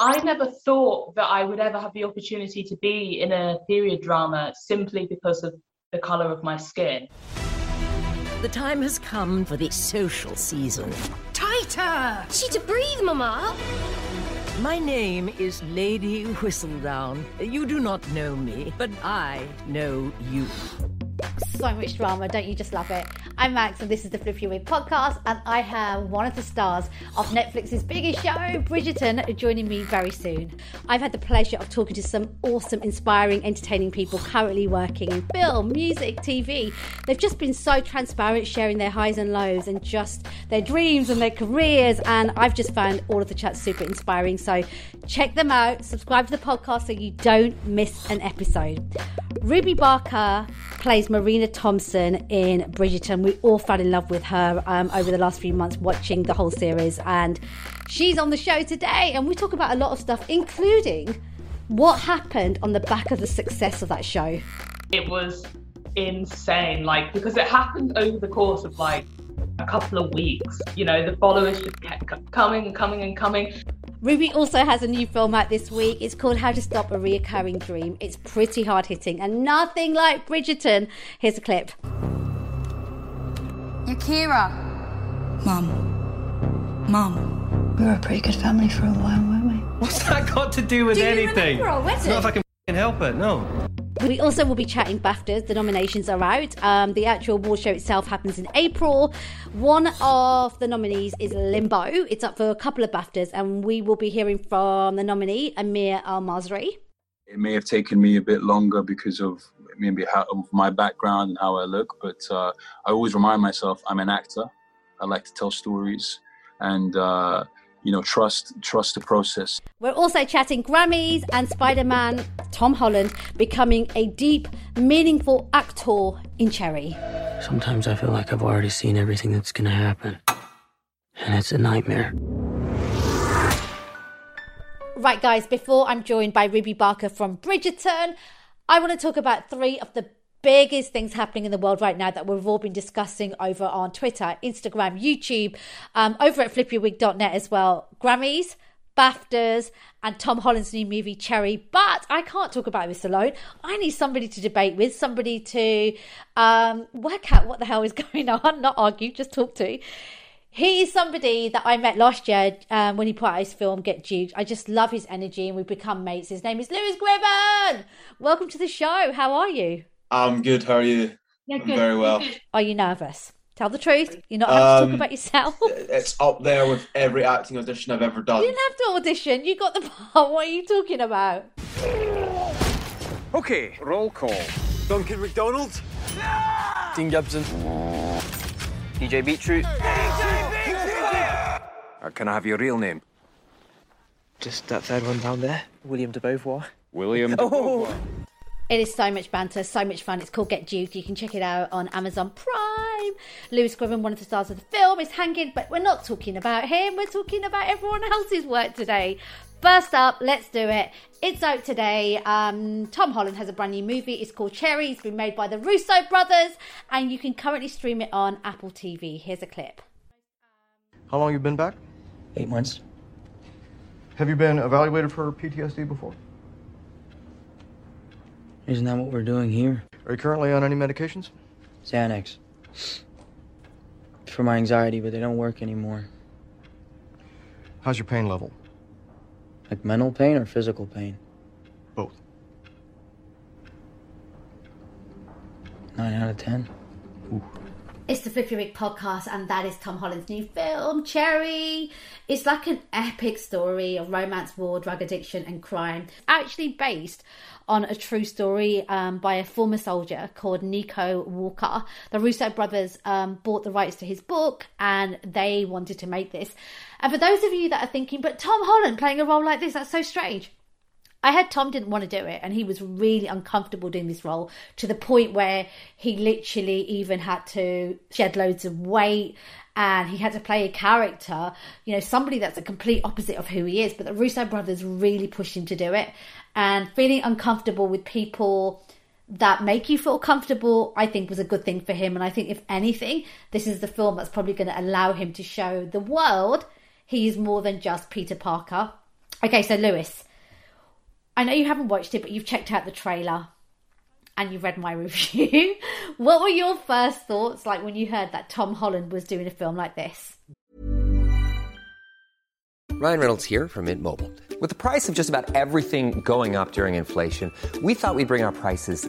I never thought that I would ever have the opportunity to be in a period drama simply because of the colour of my skin. The time has come for the social season. Tighter! She to breathe, Mama! My name is Lady Whistledown. You do not know me, but I know you so much drama. Don't you just love it? I'm Max, and this is the Flip Your Wig podcast. And I have one of the stars of Netflix's biggest show, Bridgerton, joining me very soon. I've had the pleasure of talking to some awesome, inspiring, entertaining people currently working in film, music, TV. They've just been so transparent, sharing their highs and lows and just their dreams and their careers. And I've just found all of the chats super inspiring. So check them out, subscribe to the podcast so you don't miss an episode. Ruby Barker plays Marina Thompson in Bridgerton. We all fell in love with her um, over the last few months watching the whole series, and she's on the show today. And we talk about a lot of stuff, including what happened on the back of the success of that show. It was insane, like, because it happened over the course of like a couple of weeks. You know, the followers just kept coming and coming and coming. Ruby also has a new film out this week. It's called How to Stop a Reoccurring Dream. It's pretty hard hitting and nothing like Bridgerton. Here's a clip. Yakira. Mum. Mum. We were a pretty good family for a while, weren't we? What's that got to do with Do anything? You remember our wedding? It's not if I can help it, no. We also will be chatting BAFTAs. The nominations are out. Um, the actual award show itself happens in April. One of the nominees is Limbo. It's up for a couple of BAFTAs, and we will be hearing from the nominee, Amir El-Masry. It may have taken me a bit longer because of maybe how, of my background and how I look, but uh, I always remind myself I'm an actor. I like to tell stories, and uh, you know, trust trust the process. We're also chatting Grammys and Spider-Man Tom Holland becoming a deep, meaningful actor in Cherry. Sometimes I feel like I've already seen everything that's gonna happen. And it's a nightmare. Right, guys, before I'm joined by Ruby Barker from Bridgerton, I want to talk about three of the biggest things happening in the world right now that we've all been discussing over on Twitter, Instagram, YouTube, um, over at flipyourwig.net as well. Grammys, BAFTAs, and Tom Holland's new movie Cherry. But I can't talk about this alone. I need somebody to debate with, somebody to um, work out what the hell is going on, not argue, just talk to. He is somebody that I met last year um, when he put out his film Get Duked. I just love his energy and we've become mates. His name is Lewis Gribben. Welcome to the show. How are you? I'm good. How are you? Yeah, I'm very well. Are you nervous? Tell the truth. You're not allowed to Um, talk about yourself. It's up there with every acting audition I've ever done. You didn't have to audition. You got the part. What are you talking about? Okay, roll call. Duncan McDonald. Dean Gibson. DJ Beetroot. Uh, can I have your real name? Just that third one down there. William de Beauvoir. William. De oh. It is so much banter, so much fun. It's called Get Duked. You can check it out on Amazon Prime. Lewis Gribben, one of the stars of the film, is hanging, but we're not talking about him. We're talking about everyone else's work today. First up, let's do it. It's out today. Um, Tom Holland has a brand new movie. It's called Cherry. It's been made by the Russo brothers, and you can currently stream it on Apple TV. Here's a clip. How long you been back? Eight months. Have you been evaluated for PTSD before? Isn't that what we're doing here? Are you currently on any medications? Xanax. For my anxiety, but they don't work anymore. How's your pain level? Like mental pain or physical pain? Both. Nine out of ten. It's the Flip Your Wig podcast, and that is Tom Holland's new film, Cherry. It's like an epic story of romance, war, drug addiction, and crime. Actually, based on a true story um, by a former soldier called Nico Walker. The Russo brothers um, bought the rights to his book, and they wanted to make this. And for those of you that are thinking, but Tom Holland playing a role like this, that's so strange. I heard Tom didn't want to do it and he was really uncomfortable doing this role to the point where he literally even had to shed loads of weight and he had to play a character, you know, somebody that's a complete opposite of who he is. But the Russo brothers really pushed him to do it and feeling uncomfortable with people that make you feel comfortable, I think was a good thing for him. And I think if anything, this is the film that's probably going to allow him to show the world he is more than just Peter Parker Okay, so Lewis, I know you haven't watched it, but you've checked out the trailer and you've read my review. what were your first thoughts like when you heard that Tom Holland was doing a film like this? Ryan Reynolds here from Mint Mobile. With the price of just about everything going up during inflation, we thought we'd bring our prices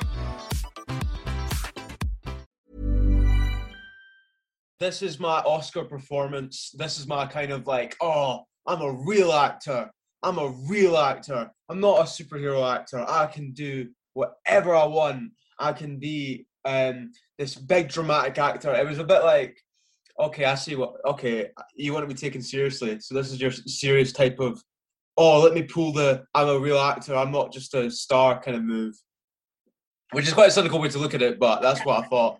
This is my Oscar performance. This is my kind of like, oh, I'm a real actor. I'm a real actor. I'm not a superhero actor. I can do whatever I want. I can be um, this big dramatic actor. It was a bit like, okay, I see what. Okay, you want to be taken seriously, so this is your serious type of. Oh, let me pull the I'm a real actor. I'm not just a star kind of move, which is quite a cynical way to look at it, but that's what I thought.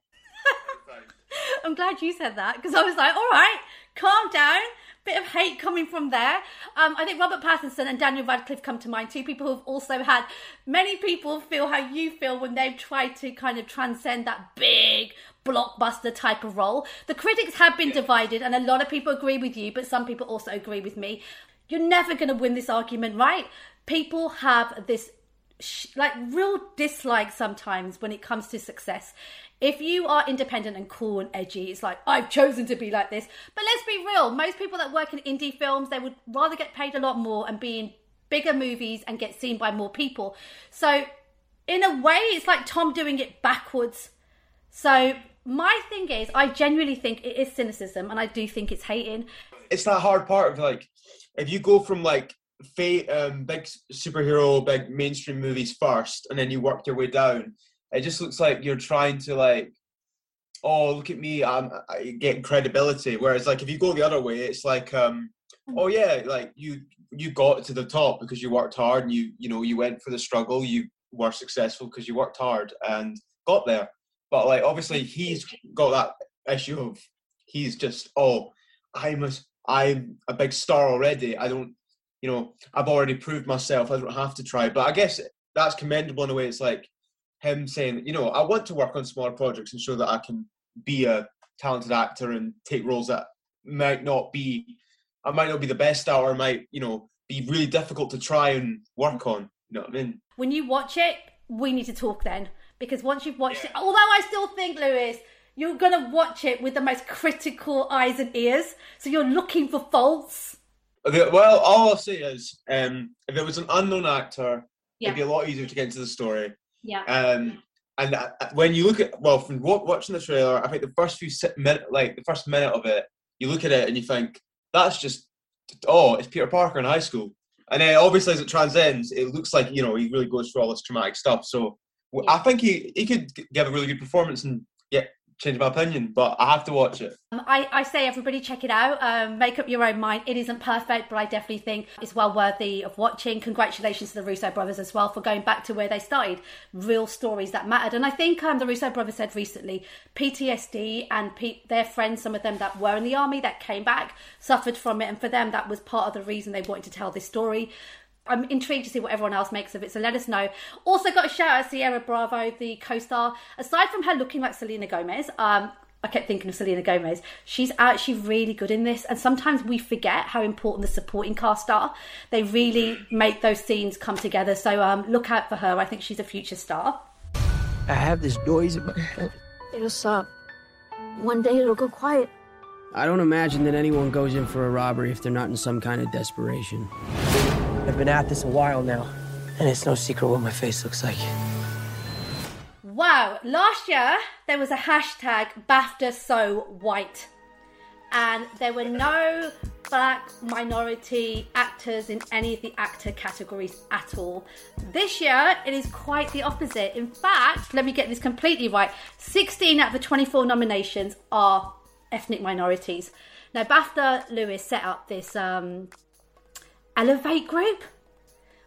I'm glad you said that because I was like, all right, calm down. Bit of hate coming from there. Um, I think Robert Pattinson and Daniel Radcliffe come to mind. Two people who've also had many people feel how you feel when they've tried to kind of transcend that big blockbuster type of role. The critics have been divided, and a lot of people agree with you, but some people also agree with me. You're never going to win this argument, right? People have this sh- like real dislike sometimes when it comes to success. If you are independent and cool and edgy, it's like I've chosen to be like this. But let's be real, most people that work in indie films, they would rather get paid a lot more and be in bigger movies and get seen by more people. So in a way, it's like Tom doing it backwards. So my thing is, I genuinely think it is cynicism, and I do think it's hating. It's that hard part of like, if you go from like um, big superhero, big mainstream movies first, and then you work your way down. It just looks like you're trying to like, oh look at me, I'm I getting credibility. Whereas like if you go the other way, it's like, um, oh yeah, like you you got to the top because you worked hard and you you know you went for the struggle. You were successful because you worked hard and got there. But like obviously he's got that issue of he's just oh I'm a I'm a big star already. I don't you know I've already proved myself. I don't have to try. But I guess that's commendable in a way. It's like him saying you know I want to work on smaller projects and show that I can be a talented actor and take roles that might not be I might not be the best at or might you know be really difficult to try and work on. You know what I mean? When you watch it, we need to talk then because once you've watched it, although I still think Lewis, you're gonna watch it with the most critical eyes and ears, so you're looking for faults. Well, all I'll say is, um, if it was an unknown actor, Yeah. it'd be a lot easier to get into the story. Yeah. Um, and uh, when you look at, well, from wa- watching the trailer, I think the first few si- minute, like the first minute of it, you look at it and you think that's just, oh, it's Peter Parker in high school. And then obviously as it transcends, it looks like you know he really goes through all this traumatic stuff. So I think he he could give a really good performance and yeah, change my opinion. But I have to watch it. Um, I, I say everybody check it out. Um, make up your own mind. It isn't perfect, but I definitely think it's well worthy of watching. Congratulations to the Russo brothers as well for going back to where they started, real stories that mattered. And I think um, the Russo brothers said recently, PTSD and P- their friends, some of them that were in the army that came back, suffered from it, and for them that was part of the reason they wanted to tell this story. I'm intrigued to see what everyone else makes of it, so let us know. Also, got a shout out Ciara Bravo, the co-star. Aside from her looking like Selena Gomez, um, I kept thinking of Selena Gomez. She's actually really good in this, and sometimes we forget how important the supporting cast are. They really make those scenes come together. So um, look out for her. I think she's a future star. I have this noise in my head. It'll stop. One day it'll go quiet. I don't imagine that anyone goes in for a robbery if they're not in some kind of desperation. I've been at this a while now, and it's no secret what my face looks like. Wow, last year there was a hashtag BAFTA so white, and there were no black minority actors in any of the actor categories at all. This year it is quite the opposite. In fact, let me get this completely right 16 out of the 24 nominations are ethnic minorities. Now, BAFTA Lewis set up this um, Elevate group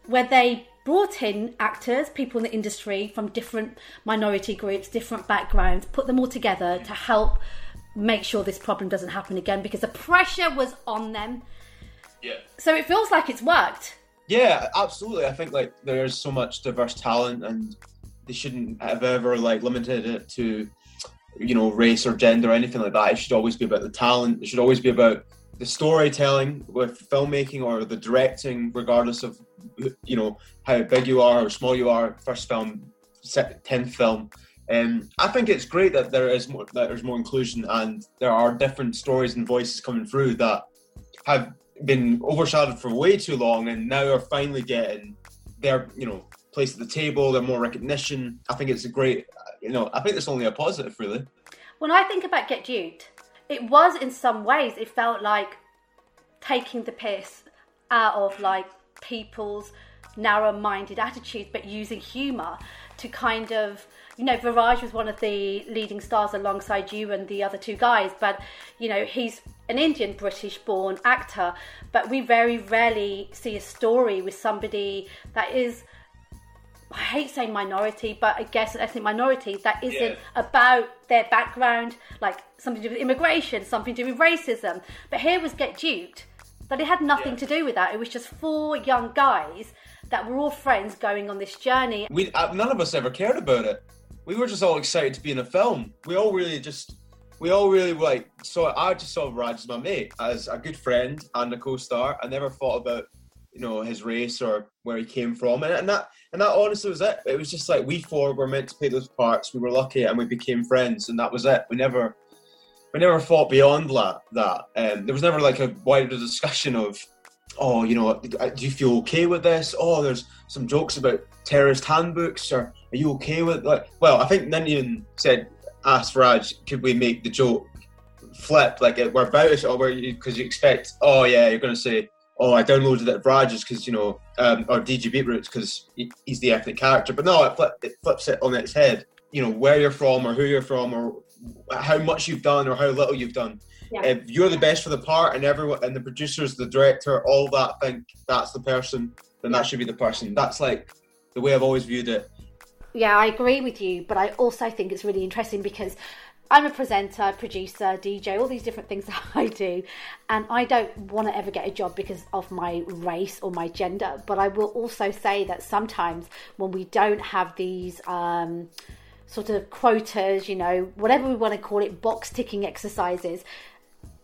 where they brought in actors, people in the industry from different minority groups, different backgrounds, put them all together to help make sure this problem doesn't happen again because the pressure was on them. Yeah. So it feels like it's worked. Yeah, absolutely. I think like there's so much diverse talent, and they shouldn't have ever like limited it to, you know, race or gender or anything like that. It should always be about the talent. It should always be about the storytelling with filmmaking or the directing, regardless of you know how big you are or small you are. First film, tenth film. Um, I think it's great that there is more that there's more inclusion and there are different stories and voices coming through that have been overshadowed for way too long and now are finally getting their you know place at the table, their more recognition. I think it's a great you know I think it's only a positive really. When I think about Get Duked, it was in some ways it felt like taking the piss out of like people's narrow-minded attitudes but using humor to kind of you know Viraj was one of the leading stars alongside you and the other two guys but you know he's an Indian British born actor but we very rarely see a story with somebody that is I hate saying minority, but I guess an ethnic minority that isn't yeah. about their background, like something to do with immigration, something to do with racism. But here was Get Duked, that it had nothing yeah. to do with that. It was just four young guys that were all friends going on this journey. We uh, none of us ever cared about it. We were just all excited to be in a film. We all really just we all really like saw I just saw Raj as my mate, as a good friend and a co-star. I never thought about you know his race or where he came from, and, and that and that honestly was it. It was just like we four were meant to play those parts. We were lucky, and we became friends, and that was it. We never we never fought beyond that. That um, there was never like a wider discussion of oh, you know, do you feel okay with this? Oh, there's some jokes about terrorist handbooks, or are you okay with like? Well, I think Ninian said, asked Raj, could we make the joke flip like we're about it, or because you, you, expect, oh yeah, you're to say, oh, I downloaded it Raj's because you know, um, or DJ Beetroots because he's the ethnic character, but no, it, flip, it flips it on its head. You know, where you're from, or who you're from, or how much you've done, or how little you've done yeah. If you're the best for the part, and everyone and the producers, the director, all that think that's the person, then that should be the person. That's like the way I've always viewed it. Yeah, I agree with you, but I also think it's really interesting because I'm a presenter, producer, DJ, all these different things that I do, and I don't want to ever get a job because of my race or my gender. But I will also say that sometimes when we don't have these um, sort of quotas, you know, whatever we want to call it, box ticking exercises,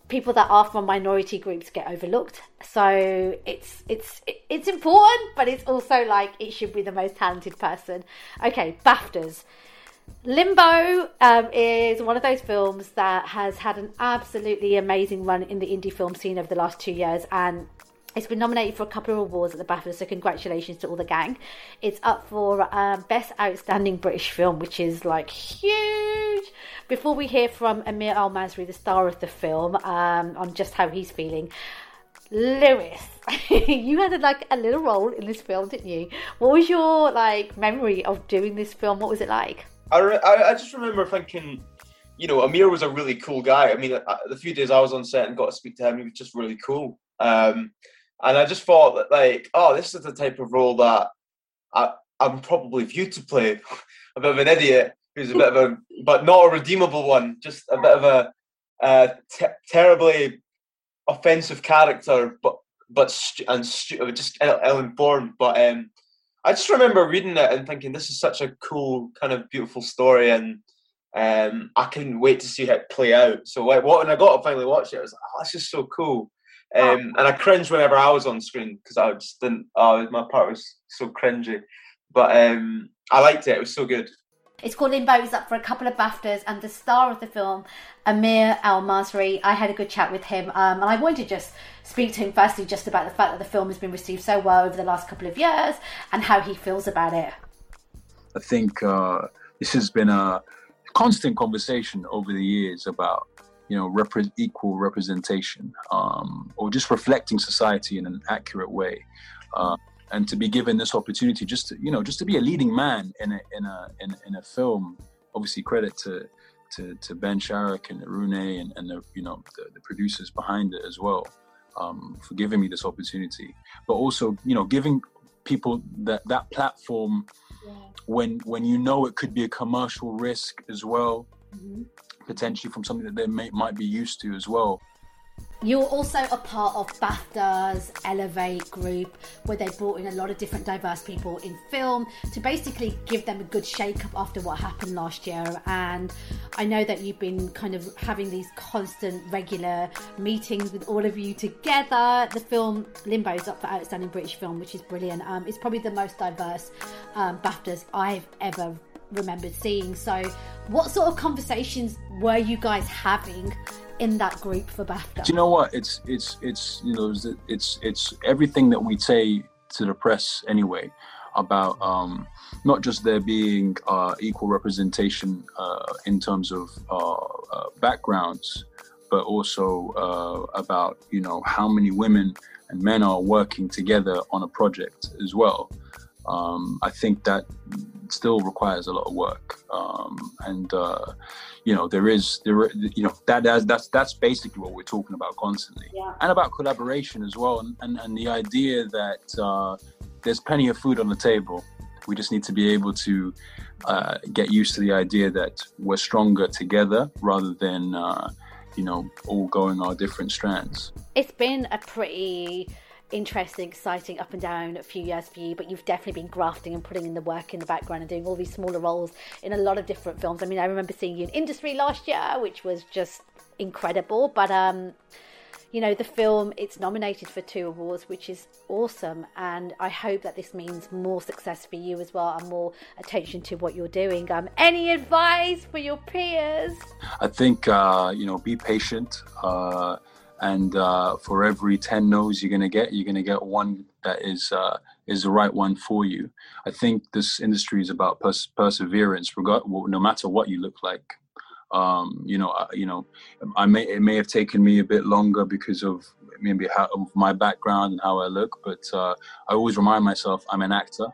people that are from minority groups get overlooked. So it's it's it's important, but it's also like it should be the most talented person. Okay, BAFTAs. Limbo um, is one of those films that has had an absolutely amazing run in the indie film scene over the last two years, and it's been nominated for a couple of awards at the BAFTA, so congratulations to all the gang. It's up for um, Best Outstanding British Film, which is like huge. Before we hear from Amir El-Masry, the star of the film, um, on just how he's feeling, Lewis, you had like a little role in this film, didn't you? What was your like memory of doing this film? What was it like? I, re- I, just remember thinking, you know, Amir was a really cool guy. I mean, the few days I was on set and got to speak to him, he was just really cool. Um, and I just thought that, like, oh, this is the type of role that I, I'm probably viewed to play. a bit of an idiot who's a bit of a, but not a redeemable one, just a bit of a uh, terribly offensive character, but but and just ill-informed. But um, I just remember reading it and thinking, this is such a cool, kind of beautiful story, and um, I couldn't wait to see it play out. So like, what when I got to finally watch it, I was like, oh, this is so cool. Um, and I cringed whenever I was on screen because I just didn't. Oh, my part was so cringy, but um, I liked it. It was so good. It's called Limbo. It's up for a couple of BAFTAs, and the star of the film, Amir El-Masry. I had a good chat with him, um, and I wanted to just speak to him firstly, just about the fact that the film has been received so well over the last couple of years, and how he feels about it. I think uh, this has been a constant conversation over the years about you know repre- equal representation um, or just reflecting society in an accurate way uh, and to be given this opportunity just to you know just to be a leading man in a in a in, in a film obviously credit to to, to Ben Sharrock and Rune and, and the you know the, the producers behind it as well um, for giving me this opportunity but also you know giving people that that platform yeah. when when you know it could be a commercial risk as well mm-hmm. potentially from something that they may, might be used to as well you're also a part of BAFTA's Elevate group, where they brought in a lot of different diverse people in film to basically give them a good shake up after what happened last year. And I know that you've been kind of having these constant, regular meetings with all of you together. The film Limbo is up for Outstanding British Film, which is brilliant. Um, it's probably the most diverse um, BAFTAs I've ever remembered seeing. So, what sort of conversations were you guys having in that group for BAFTA? Do you know what? It's it's it's you know it's it's everything that we say to the press anyway about um, not just there being uh, equal representation uh, in terms of uh, uh backgrounds, but also uh, about you know how many women and men are working together on a project as well. Um, I think that still requires a lot of work, um, and uh, you know there is there you know that that's that's, that's basically what we're talking about constantly, yeah. and about collaboration as well, and and, and the idea that uh, there's plenty of food on the table. We just need to be able to uh, get used to the idea that we're stronger together rather than uh, you know all going our different strands. It's been a pretty interesting, exciting, up and down a few years for you, but you've definitely been grafting and putting in the work in the background and doing all these smaller roles in a lot of different films. I mean, I remember seeing you in Industry last year, which was just incredible. But um, you know, the film it's nominated for two awards, which is awesome, and I hope that this means more success for you as well and more attention to what you're doing. Um, any advice for your peers? I think uh, you know, be patient. Uh, and uh, for every 10 no's you're going to get you're going to get one that is uh, is the right one for you. I think this industry is about pers- perseverance regard no matter what you look like. Um, you know you know i may it may have taken me a bit longer because of maybe how of my background and how i look but uh, i always remind myself i'm an actor.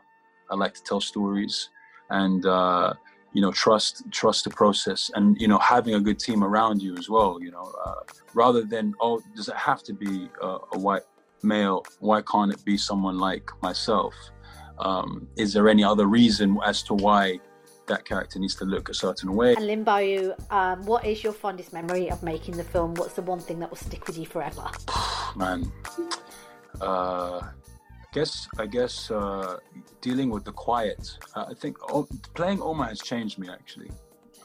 I like to tell stories. And uh, you know trust trust the process and you know having a good team around you as well you know uh, rather than oh does it have to be a, a, white male? Why can't it be someone like myself? Um, is there any other reason as to why that character needs to look a certain way? And limbo um, what is your fondest memory of making the film? What's the one thing that will stick with you forever? Man uh, guess I guess uh, dealing with the quiet. Uh, I think oh, playing Oma has changed me actually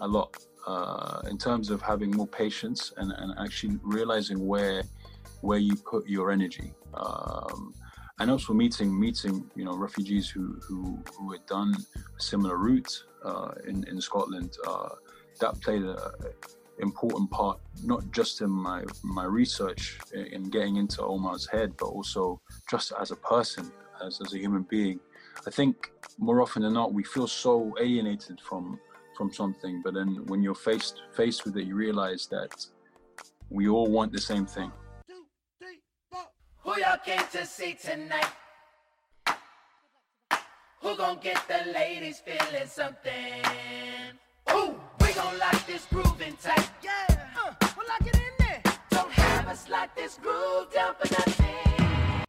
a lot uh, in terms of having more patience and, and actually realizing where where you put your energy. Um, and also meeting meeting you know refugees who who, who had done similar route uh, in in Scotland. Uh, that played a, important part, not just in my my research in getting into Omar's head, but also just as a person, as, as a human being. I think more often than not, we feel so alienated from from something, but then when you're faced faced with it, you realize that we all want the same thing. Who y'all came to see tonight? Who gon' get the ladies feeling something? Ooh, we gon' lock this groove in tight. Yeah, uh, we'll lock it in there. Don't have us lock this groove down for nothing.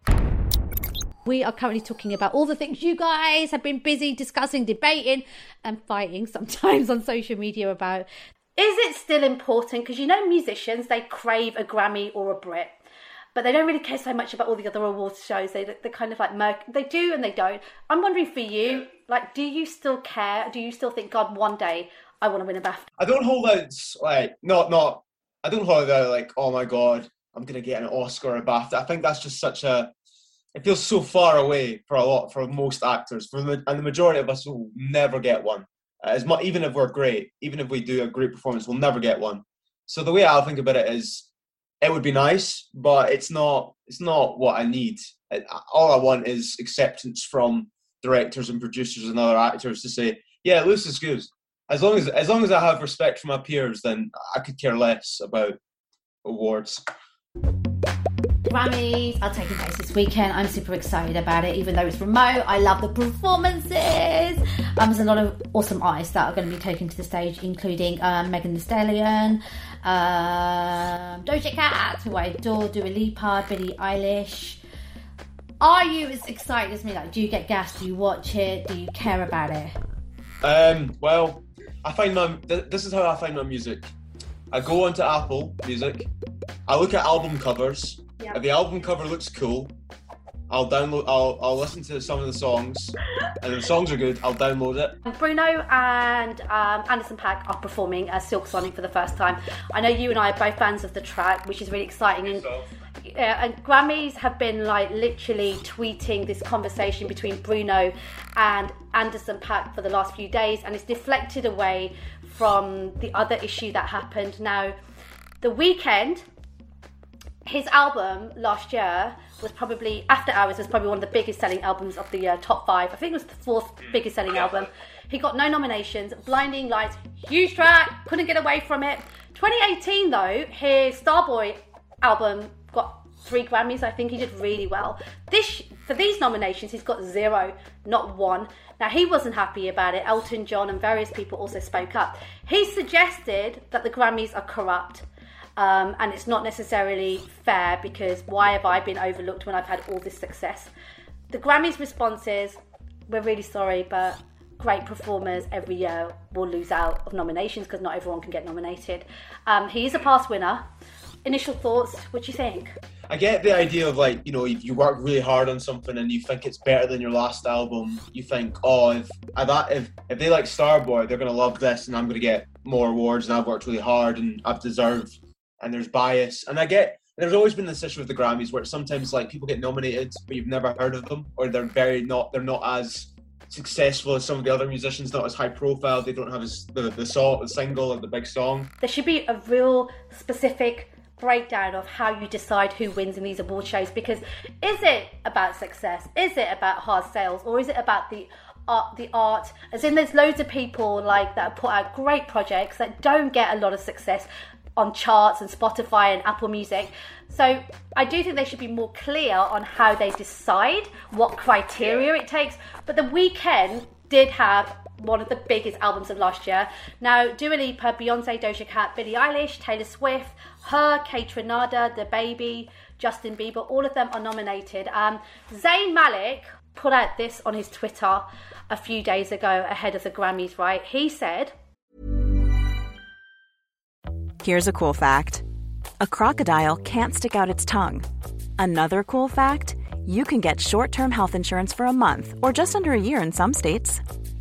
We are currently talking about all the things you guys have been busy discussing, debating, and fighting sometimes on social media about. Is it still important? Because you know, musicians, they crave a Grammy or a Brit but they don't really care so much about all the other awards shows. They they kind of like merc. They do and they don't. I'm wondering for you, like, do you still care? Do you still think, God, one day I want to win a BAFTA? I don't hold out like not not. I don't hold out like, oh my God, I'm gonna get an Oscar or a BAFTA. I think that's just such a. It feels so far away for a lot for most actors. For the, and the majority of us will never get one. Uh, as much, even if we're great, even if we do a great performance, we'll never get one. So the way I think about it is, it would be nice, but it's not. It's not what I need. All I want is acceptance from directors and producers and other actors to say, "Yeah, Luce is good. As long as as long as I have respect for my peers, then I could care less about awards. Grammys are taking place this weekend. I'm super excited about it, even though it's remote. I love the performances. Um, there's a lot of awesome artists that are going to be taken to the stage, including um, Megan Thee Stallion, um, Doja Cat, who I adore, Dua Lipa, Billie Eilish. Are you as excited as me? Like, do you get gas? Do you watch it? Do you care about it? Um, well, I find my th- this is how I find my music. I go onto Apple Music. I look at album covers. Yeah. If the album cover looks cool, I'll download. I'll I'll listen to some of the songs, and if the songs are good, I'll download it. Bruno and um, Anderson Paak are performing as Silk Sonic for the first time. I know you and I are both fans of the track, which is really exciting. And, yeah, and Grammys have been like literally tweeting this conversation between Bruno and Anderson Paak for the last few days, and it's deflected away from the other issue that happened. Now, the Weeknd his album last year was probably After Hours was probably one of the biggest selling albums of the year, top five. I think it was the fourth mm. biggest selling album. He got no nominations. Blinding Lights, huge track, couldn't get away from it. 2018 though, his Starboy album three Grammys. I think he did really well. This for these nominations, he's got zero, not one. Now he wasn't happy about it. Elton John and various people also spoke up. He suggested that the Grammys are corrupt. Um, and it's not necessarily fair because why have I been overlooked when I've had all this success? The Grammys' response is, we're really sorry, but great performers every year will lose out of nominations because not everyone can get nominated. Um, he is a past winner. Initial thoughts, what do you think? I get the idea of like, you know, if you work really hard on something and you think it's better than your last album, you think, oh, if if, if, they like Starboy, they're going to love this and I'm going to get more awards and I've worked really hard and I've deserved, and there's bias. And I get, there's always been this issue with the Grammys where sometimes like people get nominated, but you've never heard of them or they're very not, they're not as successful as some of the other musicians, not as high profile. They don't have as, the, the song, the single or the big song. There should be a real specific breakdown of how you decide who wins in these award shows because is it about success is it about hard sales or is it about the art the art as in there's loads of people like that put out great projects that don't get a lot of success on charts and Spotify and Apple Music. So I do think they should be more clear on how they decide what criteria it takes. But the Weeknd did have one of the biggest albums of last year. Now, Dua Lipa, Beyonce, Doja Cat, Billie Eilish, Taylor Swift, her, Kaytranada, The Baby, Justin Bieber, all of them are nominated. Um, Zayn Malik put out this on his Twitter a few days ago ahead of the Grammys, right? He said, Here's a cool fact a crocodile can't stick out its tongue. Another cool fact you can get short term health insurance for a month or just under a year in some states.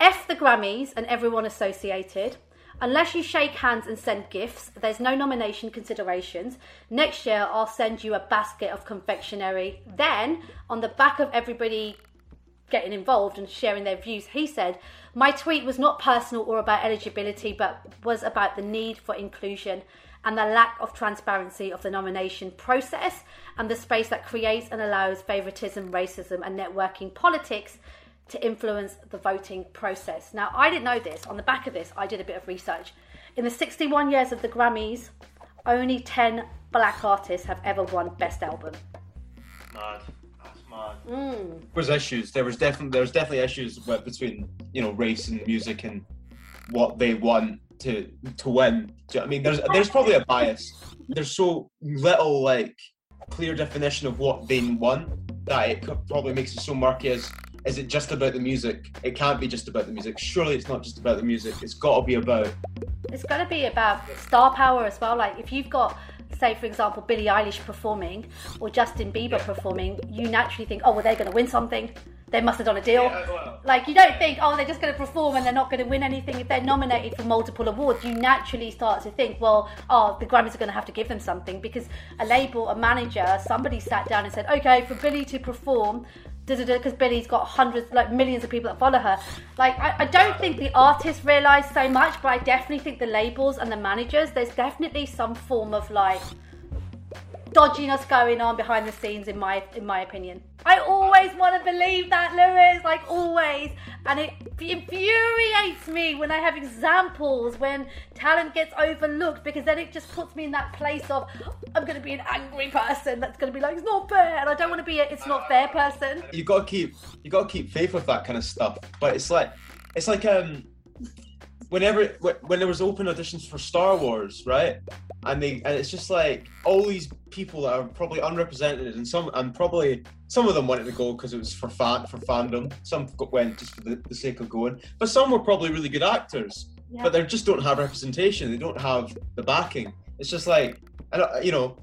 F the Grammys and everyone associated. Unless you shake hands and send gifts, there's no nomination considerations. Next year, I'll send you a basket of confectionery. Then, on the back of everybody getting involved and sharing their views, he said, My tweet was not personal or about eligibility, but was about the need for inclusion. and the lack of transparency of the nomination process and the space that creates and allows favoritism, racism, and networking politics to influence the voting process. Now, I didn't know this. On the back of this, I did a bit of research. In the 61 years of the Grammys, only 10 black artists have ever won Best Album. Mad. That's mad. Mm. There was issues. There was definitely there was definitely issues between you know race and music and what they want to to win. Do you know what I mean, there's there's probably a bias. There's so little like clear definition of what they want that it probably makes it so murky. As is it just about the music? It can't be just about the music. Surely it's not just about the music. It's got to be about It's got to be about star power as well. Like if you've got, say, for example, Billie Eilish performing or Justin Bieber performing, you naturally think, oh, well, they're going to win something. They must have done a deal. Like you don't think, oh, they're just going to perform and they're not going to win anything. If they're nominated for multiple awards, you naturally start to think, well, oh, the Grammys are going to have to give them something because a label, a manager, somebody sat down and said, okay, for Billie to perform. Because Billie's got hundreds, like millions of people that follow her. Like, I, I don't think the artists realise so much, but I definitely think the labels and the managers, there's definitely some form of like dodginess going on behind the scenes in my in my opinion. I always want to believe that, Lewis, like always. And it infuriates me when I have examples when talent gets overlooked because then it just puts me in that place of I'm going to be an angry person that's going to be like it's not fair and I don't want to be a it's not fair person. you got to keep you got to keep faith with that kind of stuff. But it's like it's like um whenever when there was open auditions for Star Wars, right? And they and it's just like all these people that are probably unrepresented, and some and probably some of them wanted to go because it was for fan for fandom. Some went just for the, the sake of going, but some were probably really good actors, Yeah. but they just don't have representation. They don't have the backing. It's just like I don't, you know,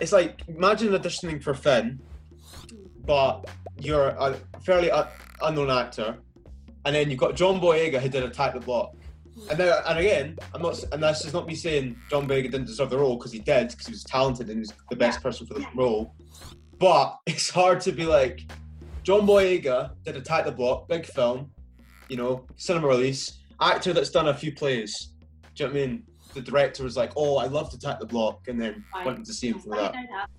it's like imagine auditioning for Finn, but you're a fairly unknown actor, and then you've got John Boyega who did Attack the Block. And now, and again, I'm not, and that's just not me saying John Boyega didn't deserve the role because he did, because he was talented and he was the best person for the role. But it's hard to be like, John Boyega did Attack the Block, big film, you know, cinema release, actor that's done a few plays. Do you know what I mean? The director was like, "Oh, I love Attack the Block," and then went to see him for that.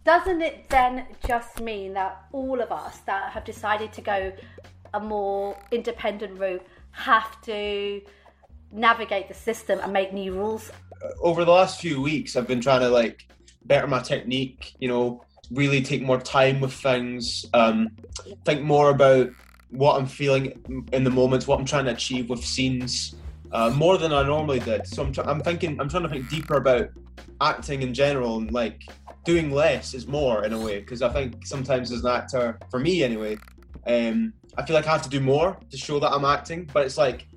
Doesn't it then just mean that all of us that have decided to go a more independent route have to navigate the system and make new rules? over the last few weeks i've been trying to like better my technique you know really take more time with things um think more about what i'm feeling in the moments what i'm trying to achieve with scenes uh, more than i normally did so I'm, tr- I'm thinking i'm trying to think deeper about acting in general and like doing less is more in a way because i think sometimes as an actor for me anyway um i feel like i have to do more to show that i'm acting but it's like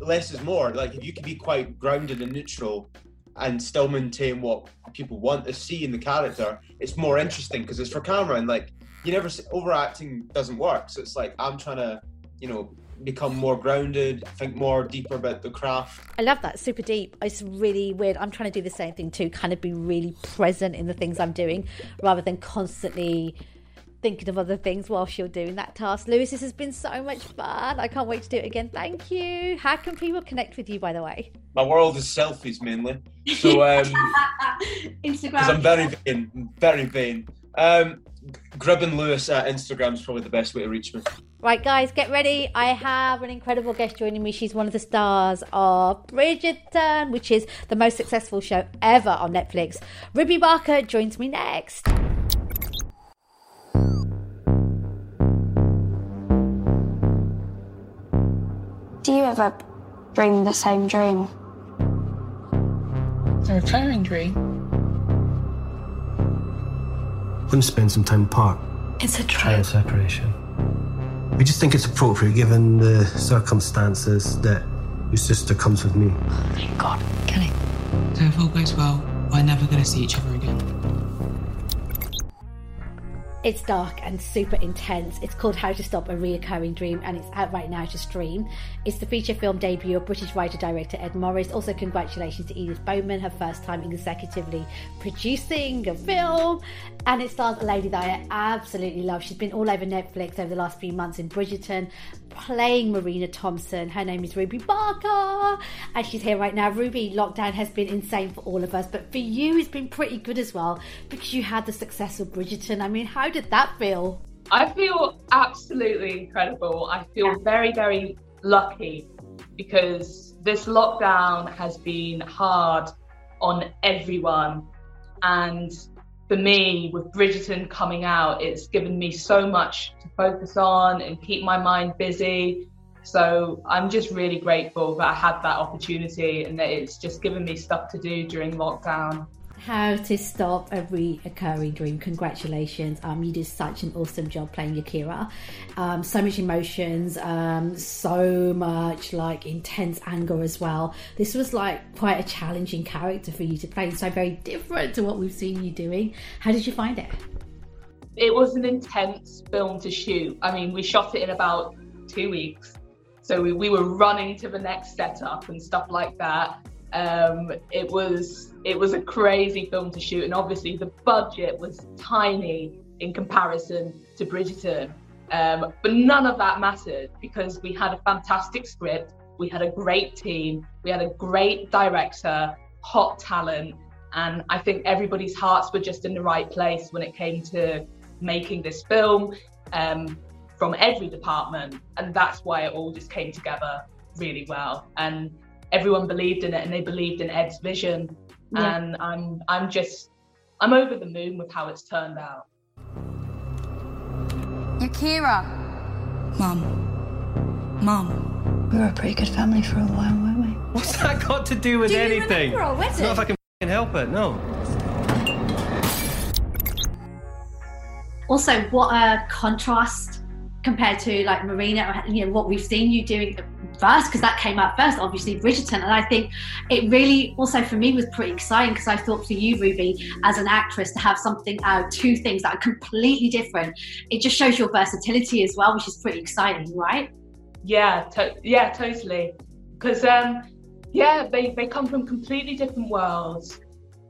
less is more. Like if you can be quite grounded and neutral and still maintain what people want to see in the character, it's more interesting because it's for camera and like you never see, overacting doesn't work. So it's like I'm trying to, you know, become more grounded, think more deeper about the craft. I love that. Super deep. It's really weird. I'm trying to do the same thing too, kind of be really present in the things I'm doing rather than constantly thinking of other things whilst you're doing that task. Lewis, this has been so much fun. I can't wait to do it again. Thank you. How can people connect with you, by the way? My world is selfies mainly. So um Instagram. because I'm very vain, very vain. Um Gribben Lewis at Instagram is probably the best way to reach me. Right, guys, get ready. I have an incredible guest joining me. She's one of the stars of Bridgerton, which is the most successful show ever on Netflix. Ruby Barker joins me next. Do you ever dream the same dream? A recurring dream. Them spend some time apart. It's a trial separation. We just think it's appropriate given the circumstances that your sister comes with me. Oh, thank God. Kelly. So if all goes well, we're never going to see each other again. It's dark and super intense. It's called How to Stop a Reoccurring Dream and it's out right now to stream. It's the feature film debut of British writer director Ed Morris. Also, congratulations to Edith Bowman, her first time executively producing a film. And it stars a lady that I absolutely love. She's been all over Netflix over the last few months in Bridgerton, playing Marina Thompson. Her name is Ruby Barker, and she's here right now. Ruby, lockdown has been insane for all of us, but for you, it's been pretty good as well because you had the success of Bridgerton. I mean, how did that feel? I feel absolutely incredible. I feel very, very lucky because this lockdown has been hard on everyone. And for me, with Bridgerton coming out, it's given me so much to focus on and keep my mind busy. So I'm just really grateful that I had that opportunity and that it's just given me stuff to do during lockdown. How to Stop a Reoccurring Dream. Congratulations. Um, you did such an awesome job playing Yakira. Um, so much emotions, um, so much like intense anger as well. This was like quite a challenging character for you to play, so very different to what we've seen you doing. How did you find it? It was an intense film to shoot. I mean, we shot it in about two weeks. So we, we were running to the next setup and stuff like that. Um, it was it was a crazy film to shoot, and obviously the budget was tiny in comparison to Bridgerton. Um, but none of that mattered because we had a fantastic script, we had a great team, we had a great director, hot talent, and I think everybody's hearts were just in the right place when it came to making this film um, from every department, and that's why it all just came together really well. And everyone believed in it and they believed in Ed's vision. Yeah. And I'm I'm just I'm over the moon with how it's turned out. Yakira. Mom. Mom. We were a pretty good family for a while, weren't we? What's that got to do with Do you anything? remember our It's not if I can help it, no. Also, what a contrast compared to like Marina, you know, what we've seen you doing first, because that came out first, obviously, Bridgerton. And I think it really also for me was pretty exciting because I thought for you, Ruby, as an actress, to have something out, two things that are completely different, it just shows your versatility as well, which is pretty exciting, right? Yeah, to- yeah, totally. Because um, yeah, they they come from completely different worlds,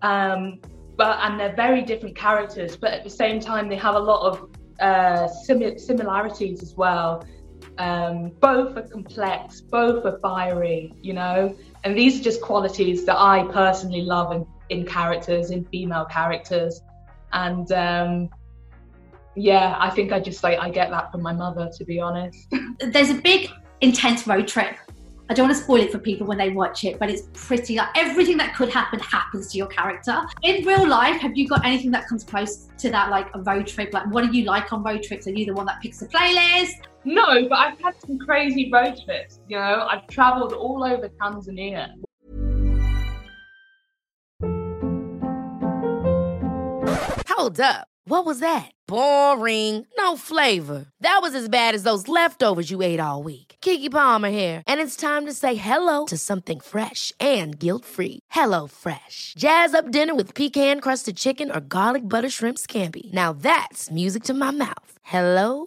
um, but and they're very different characters. But at the same time, they have a lot of uh, simi- similarities as well. Um, both are complex, both are fiery, you know. And these are just qualities that I personally love in, in characters, in female characters. And um, yeah, I think I just like I get that from my mother, to be honest. There's a big, intense road trip. I don't want to spoil it for people when they watch it, but it's pretty like everything that could happen happens to your character. In real life, have you got anything that comes close to that, like a road trip? Like, what are you like on road trips? Are you the one that picks the playlist? No, but I've had some crazy road trips. You know, I've traveled all over Tanzania. Hold up. What was that? Boring. No flavor. That was as bad as those leftovers you ate all week. Keke Palmer here, and it's time to say hello to something fresh and guilt-free. Hello Fresh. Jazz up dinner with pecan-crusted chicken or garlic butter shrimp scampi. Now that's music to my mouth. Hello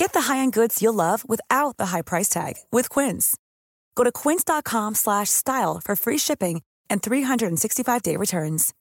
Get the high-end goods you'll love without the high price tag with Quince. Go to quince.com slash style for free shipping and 365-day returns.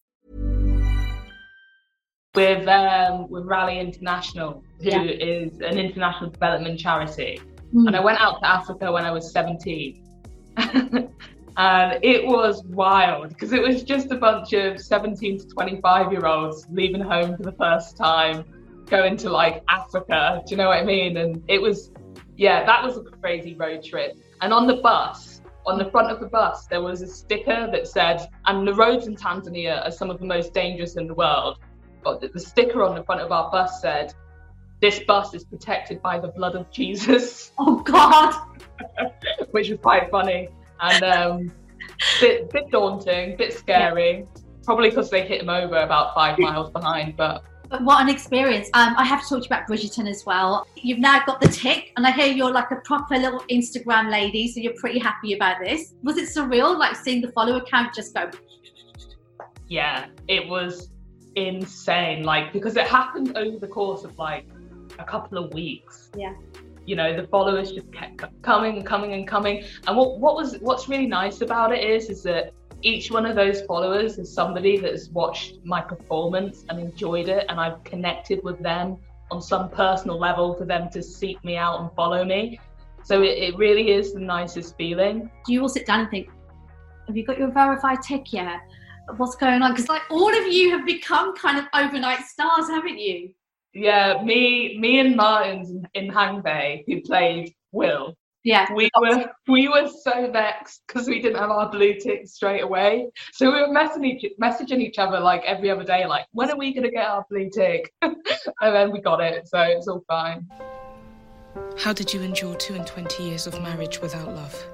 with um, with Raleigh International, who Yeah. is an international development charity. Mm. And I went out to Africa when I was 17. and it was wild because it was just a bunch of 17 to 25 year olds leaving home for the first time, going to like Africa. Do you know what I mean? And it was, yeah, that was a crazy road trip. And on the bus, on the front of the bus, there was a sticker that said, and the roads in Tanzania are some of the most dangerous in the world. But the- sticker on the front of our bus said, this bus is protected by the blood of Jesus. Oh God! Which was quite funny and um, bit bit daunting, bit scary. Probably because they hit him over about five miles behind, But what an experience. Um, I have to talk to you about Bridgerton as well. You've now got the tick, and I hear you're like a proper little Instagram lady, so you're pretty happy about this. Was it surreal, like seeing the follower count just go? yeah, it was insane. Like because it happened over the course of like a couple of weeks. Yeah. You know, the followers just kept coming and coming and coming. And what what was what's really nice about it is is that each one of those followers is somebody that has watched my performance and enjoyed it, and I've connected with them on some personal level for them to seek me out and follow me. So it, it really is the nicest feeling. Do you all sit down and think, have you got your verified tick yet? What's going on? Because like all of you have become kind of overnight stars, haven't you? Yeah, me, me and Martins Imhangbe, who played Will. Yeah, we oh. were we were so vexed because we didn't have our blue tick straight away. So we were messaging each, messaging each other like every other day, like when are we gonna get our blue tick? and then we got it, so it's all fine. How did you endure two and twenty years of marriage without love?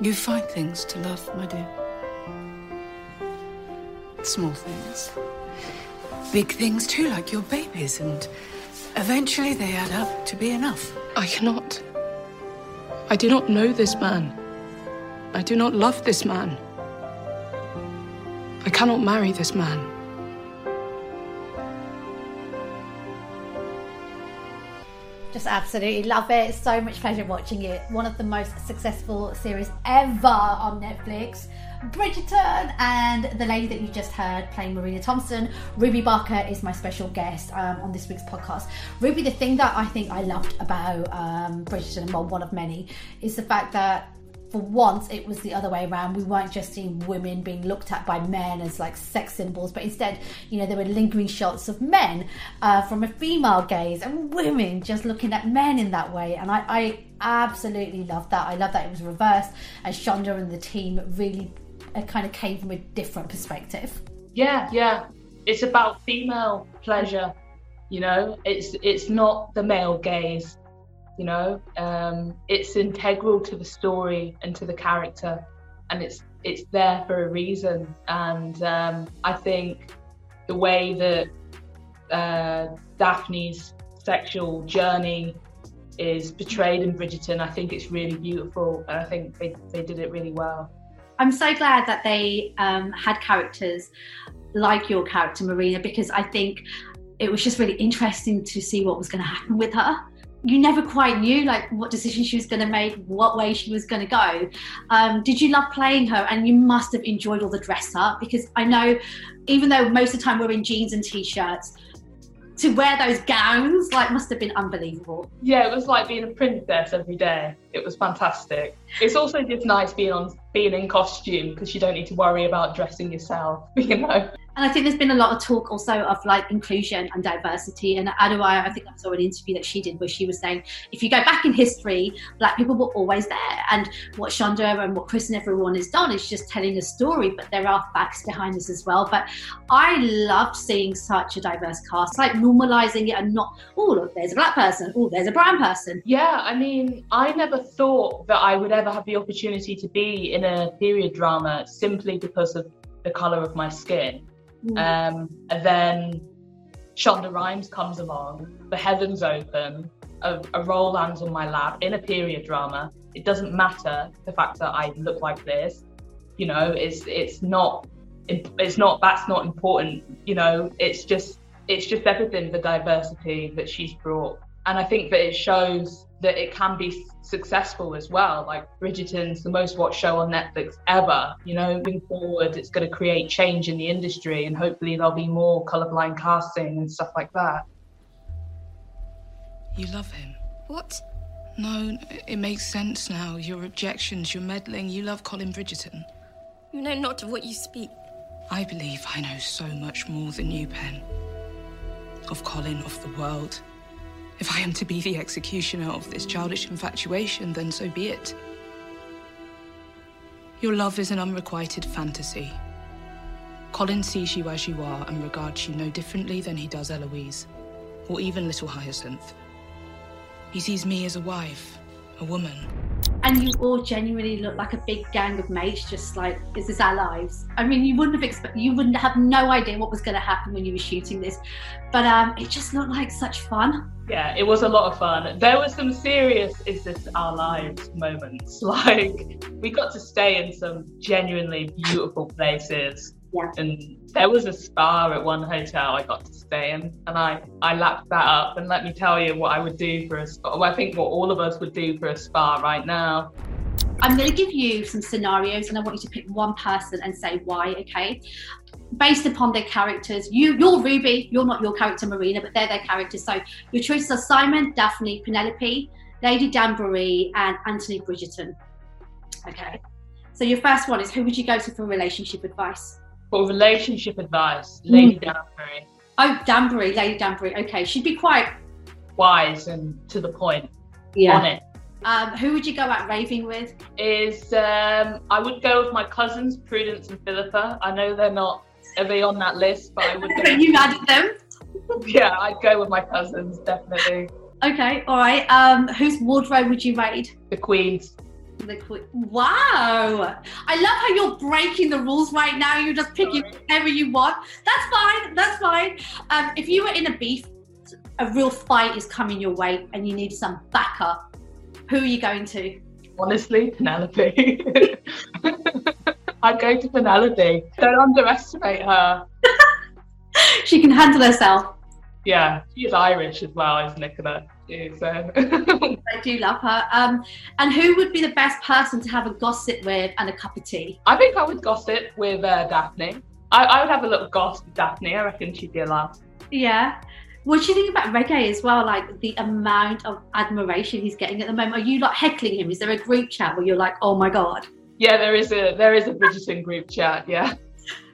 You find things to love, my dear. Small things. Big things too, like your babies, and eventually they add up to be enough. I cannot. I do not know this man. I do not love this man. I cannot marry this man. Just absolutely love it. So much pleasure watching it. One of the most successful series ever on Netflix. Bridgerton and the lady that you just heard playing Marina Thompson, Ruby Barker, is my special guest um, on this week's podcast. Ruby, the thing that I think I loved about um, Bridgerton, well, one of many, is the fact that for once it was the other way around. We weren't just seeing women being looked at by men as like sex symbols, but instead, you know, there were lingering shots of men uh, from a female gaze and women just looking at men in that way. And I, I absolutely love that. I love that it was reversed, and Shonda and the team really uh, kind of came from a different perspective. Yeah, yeah. It's about female pleasure, you know. It's it's not the male gaze, you know. Um, it's integral to the story and to the character, and it's it's there for a reason. And um, I think the way that uh, Daphne's sexual journey is portrayed in Bridgerton, I think it's really beautiful, and I think they they did it really well. I'm so glad that they um, had characters like your character, Marina, because I think it was just really interesting to see what was going to happen with her. You never quite knew like what decision she was going to make, what way she was going to go. Um, did you love playing her? And you must have enjoyed all the dress up because I know, even though most of the time we're in jeans and t-shirts, to wear those gowns like must have been unbelievable. Yeah, it was like being a princess every day. It was fantastic. It's also just nice being on being in costume because you don't need to worry about dressing yourself, you know. And I think there's been a lot of talk also of like inclusion and diversity. And Adewale, I think I saw an interview that she did where she was saying, if you go back in history, black people were always there. And what Shonda and what Chris and everyone has done is just telling a story, but there are facts behind this as well. But I loved seeing such a diverse cast, like normalizing it and not, oh, look, there's a black person, oh, there's a brown person. Yeah, I mean, I never thought that I would ever have the opportunity to be in a period drama simply because of the colour of my skin. Mm. Um, and then Shonda Rhimes comes along, the heavens open, a, a role lands on my lap in a period drama. It doesn't matter the fact that I look like this. You know, it's it's not it's not that's not important. You know, it's just it's just everything the diversity that she's brought, and I think that it shows that it can be successful as well. Like Bridgerton's the most watched show on Netflix ever. You know, moving forward, it's going to create change in the industry, and hopefully there'll be more colorblind casting and stuff like that. You love him. What? No, it makes sense now. Your objections, your meddling. You love Colin Bridgerton. You know not of what you speak. I believe I know so much more than you, Pen. Of Colin, of the world. If I am to be the executioner of this childish infatuation, then so be it. Your love is an unrequited fantasy. Colin sees you as you are and regards you no differently than he does Eloise, or even little Hyacinth. He sees me as a wife, a woman. And you all genuinely look like a big gang of mates, just like, is this our lives? I mean, you wouldn't have expect, you wouldn't have no idea what was going to happen when you were shooting this, but um, it just looked like such fun. Yeah, it was a lot of fun. There was some serious "is this our lives" moments. Like we got to stay in some genuinely beautiful places. Yeah. And there was a spa at one hotel I got to stay in, and I I lapped that up. And let me tell you what I would do for a spa. Well, I think what all of us would do for a spa right now. I'm going to give you some scenarios, and I want you to pick one person and say why. Okay, based upon their characters. You, you're Ruby. You're not your character, Marina, but they're their characters. So your choices are Simon, Daphne, Penelope, Lady Danbury, and Anthony Bridgerton. Okay. So your first one is who would you go to for relationship advice? For relationship advice, Lady Danbury, Oh, Danbury, Lady Danbury. Okay, she'd be quite. wise and to the point. Yeah. On it. Um, who would you go out raving with? is um, I would go with my cousins, Prudence and Philippa. I know they're not are they on that list, but I would go. you added them. yeah, I'd go with my cousins definitely. Okay, all right. Um, whose wardrobe would you raid? The Queen's. The Queen. Wow! I love how you're breaking the rules right now. You're just picking whatever you want. That's fine. That's fine. Um, if you were in a beef, a real fight is coming your way, and you need some backup. Who are you going to? Honestly, Penelope. I'd go to Penelope. Don't underestimate her. She can handle herself. Yeah, she's Irish as well as Nicola. Uh, I do love her. Um, and who would be the best person to have a gossip with and a cup of tea? I think I would gossip with uh, Daphne. I, I would have a little gossip with Daphne. I reckon she'd be a laugh. Yeah. What do you think about Regé as well? Like the amount of admiration he's getting at the moment. Are you like heckling him? Is there a group chat where you're like, oh my god? Yeah, there is a there is a Bridgerton group chat. Yeah,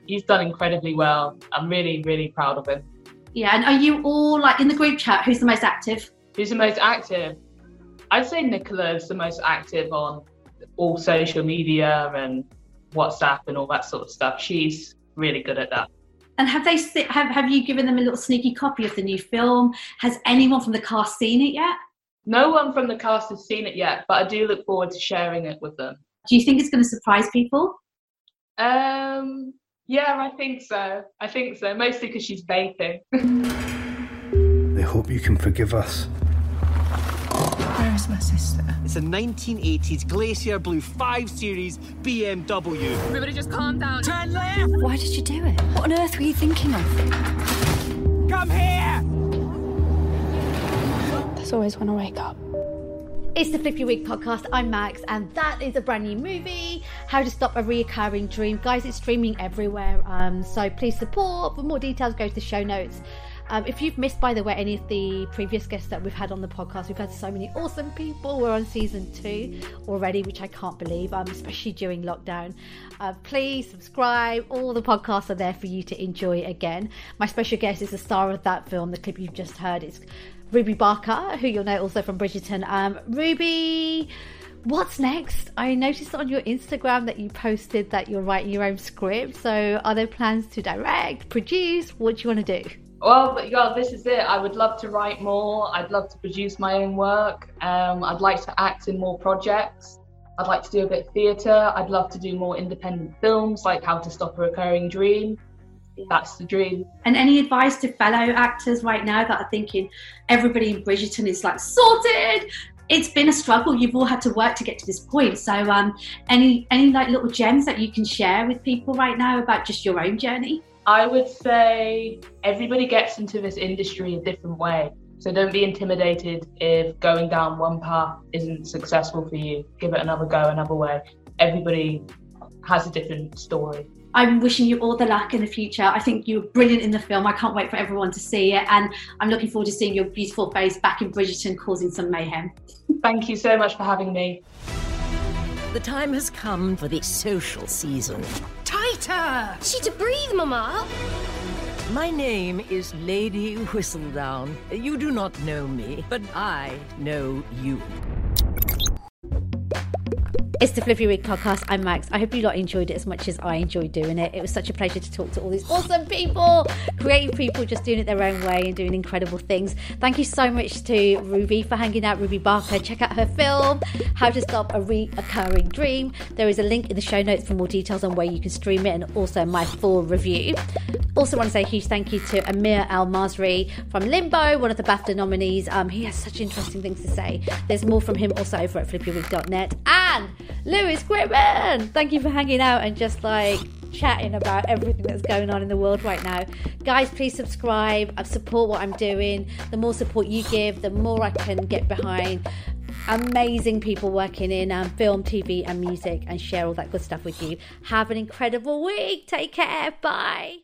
he's done incredibly well. I'm really really proud of him. Yeah. And are you all like in the group chat? Who's the most active? Who's the most active? I'd say Nicola is the most active on all social media and WhatsApp and all that sort of stuff. She's really good at that. And have they have have you given them a little sneaky copy of the new film? Has anyone from the cast seen it yet? No one from the cast has seen it yet, but I do look forward to sharing it with them. Do you think it's going to surprise people? Um, yeah, I think so. I think so, mostly because she's vaping. They hope you can forgive us. Where is my sister? It's a 1980s Glacier Blue 5 Series BMW. Everybody just calm down. Turn left! Why did you do it? What on earth were you thinking of? Come here! There's always when I wake up. It's the Flippy Your Week podcast. I'm Max, and that is a brand new movie, How to Stop a Reoccurring Dream. Guys, it's streaming everywhere, um, so please support. For more details, go to the show notes. Um, if you've missed, by the way, any of the previous guests that we've had on the podcast, we've had so many awesome people. We're on season two already, which I can't believe, um, especially during lockdown. Uh, please subscribe. All the podcasts are there for you to enjoy again. My special guest is the star of that film, the clip you've just heard. It's Ruby Barker, who you'll know also from Bridgerton. Um, Ruby, what's next? I noticed on your Instagram that you posted that you're writing your own script. So, are there plans to direct, produce? What do you want to do? Well, but yeah, this is it. I would love to write more. I'd love to produce my own work. Um, I'd like to act in more projects. I'd like to do a bit of theatre. I'd love to do more independent films, like How to Stop a Recurring Dream. That's the dream. And any advice to fellow actors right now that are thinking everybody in Bridgerton is like sorted? It's been a struggle. You've all had to work to get to this point. So, um, any any like little gems that you can share with people right now about just your own journey? I would say everybody gets into this industry a different way. So don't be intimidated if going down one path isn't successful for you. Give it another go, another way. Everybody has a different story. I'm wishing you all the luck in the future. I think you were brilliant in the film. I can't wait for everyone to see it. And I'm looking forward to seeing your beautiful face back in Bridgerton causing some mayhem. Thank you so much for having me. The time has come for the social season. Tighter! She to breathe, Mama. My name is Lady Whistledown. You do not know me, but I know you. It's the Flippy Week podcast. I'm Max. I hope you lot enjoyed it as much as I enjoyed doing it. It was such a pleasure to talk to all these awesome people, creative people just doing it their own way and doing incredible things. Thank you so much to Ruby for hanging out, Ruby Barker. Check out her film, How to Stop a Reoccurring Dream. There is a link in the show notes for more details on where you can stream it and also my full review. Also, want to say a huge thank you to Amir El-Masry from Limbo, one of the BAFTA nominees. Um, he has such interesting things to say. There's more from him also over at flippyweek.net. And Lewis Gribben, thank you for hanging out and just like chatting about everything that's going on in the world right now. Guys, please subscribe, support what I'm doing. The more support you give, the more I can get behind amazing people working in um, film, TV, and music and share all that good stuff with you. Have an incredible week. Take care. Bye.